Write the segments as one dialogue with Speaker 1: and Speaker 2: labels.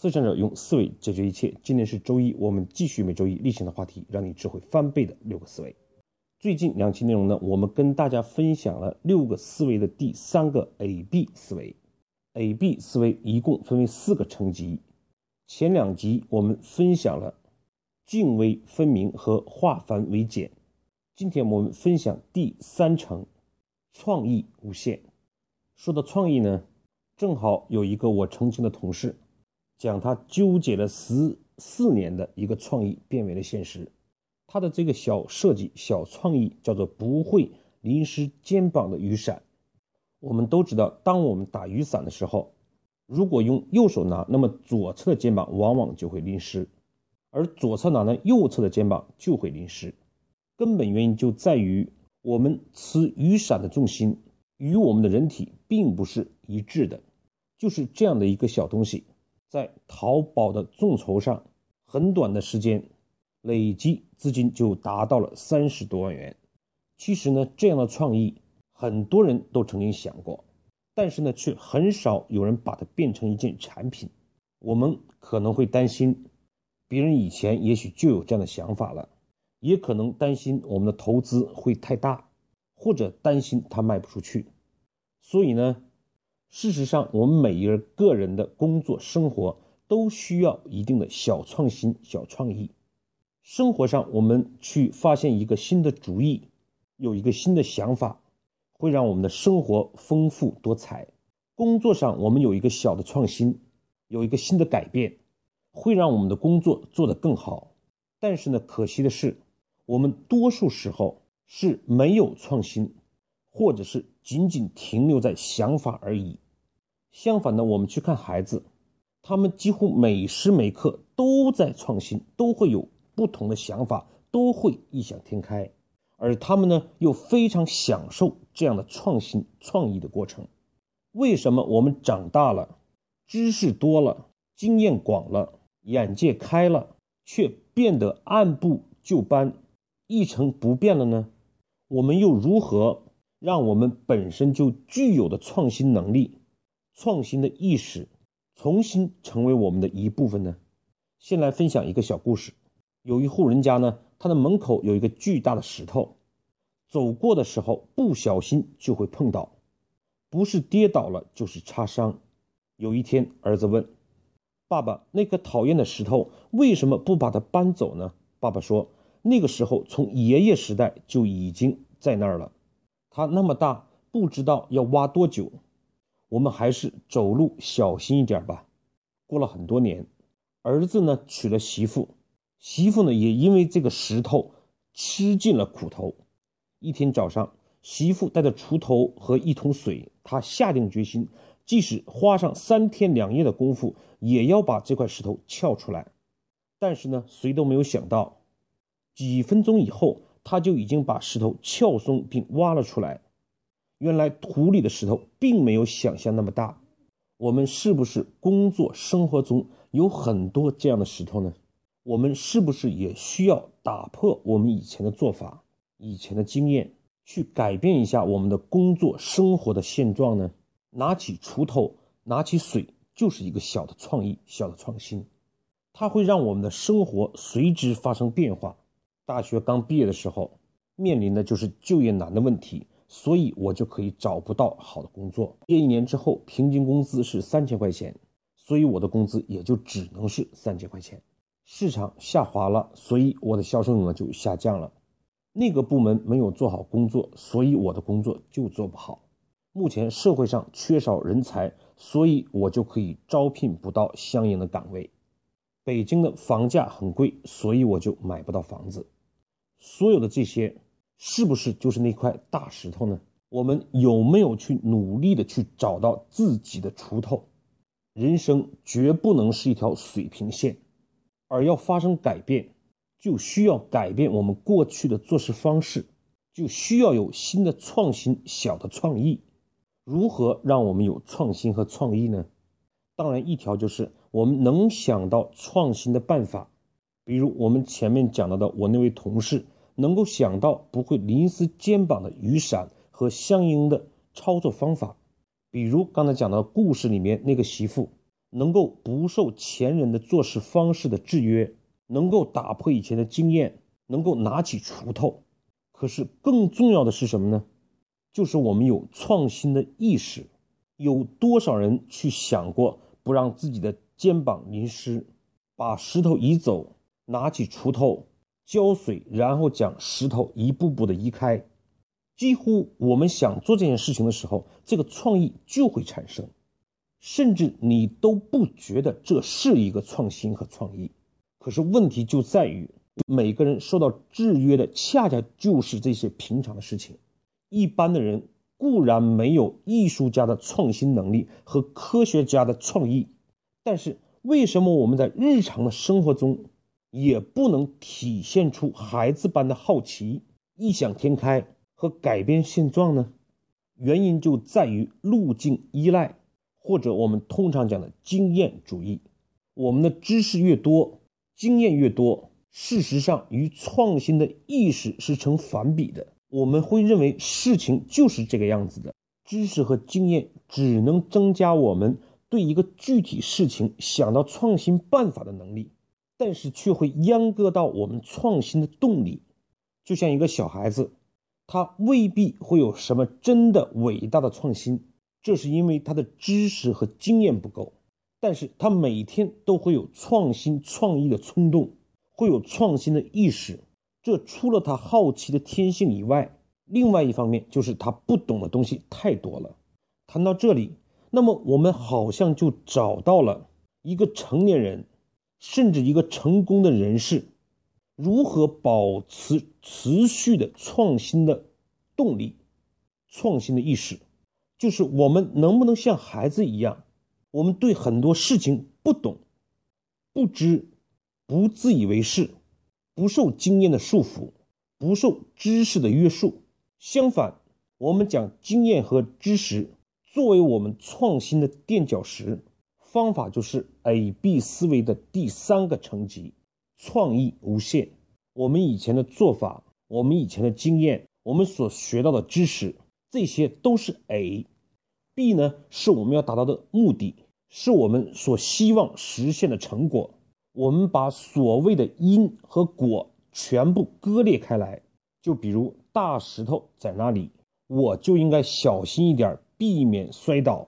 Speaker 1: 思想者用思维解决一切。今天是周一，我们继续每周一例行的话题，让你智慧翻倍的六个思维。最近两期内容呢，我们跟大家分享了六个思维的第三个 A B 思维。A B 思维一共分为四个层级。前两集我们分享了泾渭分明和化繁为简。今天我们分享第三层，创意无限。说到创意呢，正好有一个我曾经的同事。将他纠结了十四年的一个创意变为了现实。他的这个小设计、小创意叫做“不会淋湿肩膀的雨伞”。我们都知道，当我们打雨伞的时候，如果用右手拿，那么左侧的肩膀往往就会淋湿；而左侧拿呢，右侧的肩膀就会淋湿。根本原因就在于我们持雨伞的重心与我们的人体并不是一致的。就是这样的一个小东西。在淘宝的众筹上，很短的时间，累计资金就达到了三十多万元。其实呢，这样的创意很多人都曾经想过，但是呢，却很少有人把它变成一件产品。我们可能会担心，别人以前也许就有这样的想法了，也可能担心我们的投资会太大，或者担心它卖不出去。所以呢。事实上，我们每一个人个人的工作生活都需要一定的小创新、小创意。生活上，我们去发现一个新的主意，有一个新的想法，会让我们的生活丰富多彩。工作上，我们有一个小的创新，有一个新的改变，会让我们的工作做得更好。但是呢，可惜的是，我们多数时候是没有创新。或者是仅仅停留在想法而已。相反呢，我们去看孩子，他们几乎每时每刻都在创新，都会有不同的想法，都会异想天开，而他们呢又非常享受这样的创新创意的过程。为什么我们长大了，知识多了，经验广了，眼界开了，却变得按部就班、一成不变了呢？我们又如何？让我们本身就具有的创新能力、创新的意识，重新成为我们的一部分呢？先来分享一个小故事。有一户人家呢，他的门口有一个巨大的石头，走过的时候不小心就会碰到，不是跌倒了就是擦伤。有一天，儿子问爸爸：“那颗讨厌的石头为什么不把它搬走呢？”爸爸说：“那个时候从爷爷时代就已经在那儿了。”它那么大，不知道要挖多久。我们还是走路小心一点吧。过了很多年，儿子呢娶了媳妇，媳妇呢也因为这个石头吃尽了苦头。一天早上，媳妇带着锄头和一桶水，她下定决心，即使花上三天两夜的功夫，也要把这块石头撬出来。但是呢，谁都没有想到，几分钟以后。他就已经把石头撬松并挖了出来。原来土里的石头并没有想象那么大。我们是不是工作生活中有很多这样的石头呢？我们是不是也需要打破我们以前的做法、以前的经验，去改变一下我们的工作生活的现状呢？拿起锄头，拿起水，就是一个小的创意、小的创新，它会让我们的生活随之发生变化。大学刚毕业的时候，面临的就是就业难的问题，所以我就可以找不到好的工作。毕业一年之后，平均工资是三千块钱，所以我的工资也就只能是三千块钱。市场下滑了，所以我的销售额就下降了。那个部门没有做好工作，所以我的工作就做不好。目前社会上缺少人才，所以我就可以招聘不到相应的岗位。北京的房价很贵，所以我就买不到房子。所有的这些，是不是就是那块大石头呢？我们有没有去努力的去找到自己的锄头？人生绝不能是一条水平线，而要发生改变，就需要改变我们过去的做事方式，就需要有新的创新、小的创意。如何让我们有创新和创意呢？当然，一条就是我们能想到创新的办法。比如我们前面讲到的，我那位同事能够想到不会淋湿肩膀的雨伞和相应的操作方法。比如刚才讲到故事里面那个媳妇，能够不受前人的做事方式的制约，能够打破以前的经验，能够拿起锄头。可是更重要的是什么呢？就是我们有创新的意识。有多少人去想过不让自己的肩膀淋湿，把石头移走，拿起锄头浇水，然后将石头一步步的移开？几乎我们想做这件事情的时候，这个创意就会产生，甚至你都不觉得这是一个创新和创意。可是问题就在于，每个人受到制约的恰恰就是这些平常的事情。一般的人固然没有艺术家的创新能力和科学家的创意，但是为什么我们在日常的生活中也不能体现出孩子般的好奇、异想天开？和改变现状呢？原因就在于路径依赖，或者我们通常讲的经验主义。我们的知识越多，经验越多，事实上与创新的意识是成反比的。我们会认为事情就是这个样子的，知识和经验只能增加我们对一个具体事情想到创新办法的能力，但是却会阉割到我们创新的动力。就像一个小孩子。他未必会有什么真的伟大的创新，这是因为他的知识和经验不够。但是他每天都会有创新创意的冲动，会有创新的意识。这除了他好奇的天性以外，另外一方面就是他不懂的东西太多了。谈到这里，那么我们好像就找到了一个成年人，甚至一个成功的人士。如何保持持续的创新的动力、创新的意识？就是我们能不能像孩子一样，我们对很多事情不懂、不知、不自以为是，不受经验的束缚，不受知识的约束。相反，我们将经验和知识作为我们创新的垫脚石。方法就是 A B 思维的第三个层级。创意无限。我们以前的做法，我们以前的经验，我们所学到的知识，这些都是 A。B 呢，是我们要达到的目的，是我们所希望实现的成果。我们把所谓的因和果全部割裂开来。就比如大石头在那里，我就应该小心一点，避免摔倒。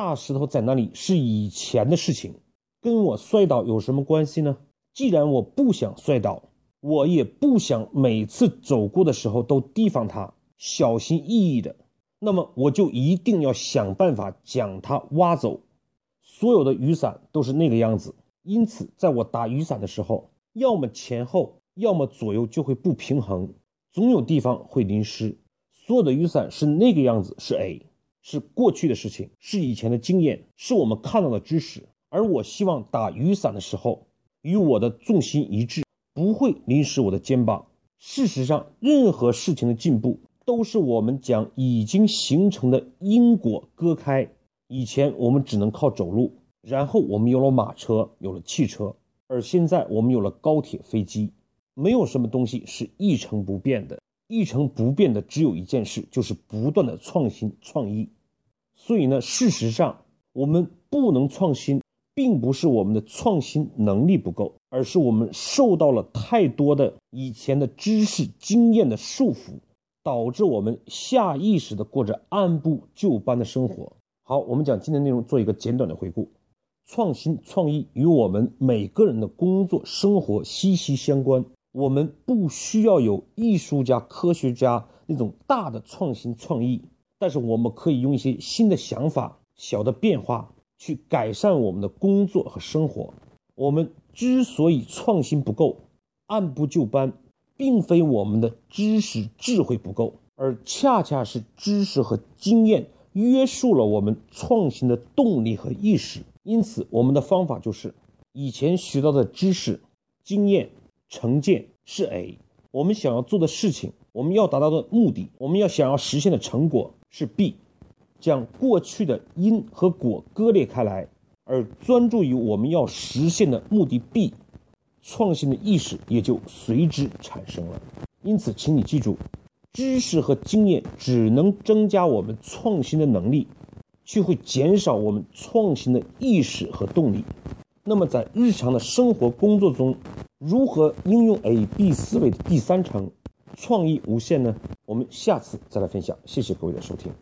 Speaker 1: 大石头在那里是以前的事情，跟我摔倒有什么关系呢？既然我不想摔倒，我也不想每次走过的时候都提防它，小心翼翼的。那么我就一定要想办法将它挖走。所有的雨伞都是那个样子，因此在我打雨伞的时候，要么前后，要么左右就会不平衡，总有地方会淋湿。所有的雨伞是那个样子，是 A，是过去的事情，是以前的经验，是我们看到的知识。而我希望打雨伞的时候。与我的重心一致，不会淋湿我的肩膀。事实上，任何事情的进步，都是我们将已经形成的因果割开。以前我们只能靠走路，然后我们有了马车，有了汽车，而现在我们有了高铁、飞机。没有什么东西是一成不变的，一成不变的只有一件事，就是不断的创新创意。所以呢，事实上我们不能创新。并不是我们的创新能力不够，而是我们受到了太多的以前的知识经验的束缚，导致我们下意识的过着按部就班的生活。好，我们讲今天内容做一个简短的回顾。创新创意与我们每个人的工作生活息息相关。我们不需要有艺术家、科学家那种大的创新创意，但是我们可以用一些新的想法、小的变化。去改善我们的工作和生活。我们之所以创新不够、按部就班，并非我们的知识智慧不够，而恰恰是知识和经验约束了我们创新的动力和意识。因此，我们的方法就是：以前学到的知识、经验、成见是 A；我们想要做的事情、我们要达到的目的、我们要想要实现的成果是 B。将过去的因和果割裂开来，而专注于我们要实现的目的 B，创新的意识也就随之产生了。因此，请你记住，知识和经验只能增加我们创新的能力，却会减少我们创新的意识和动力。那么，在日常的生活工作中，如何应用 A B 思维的第三层，创意无限呢？我们下次再来分享。谢谢各位的收听。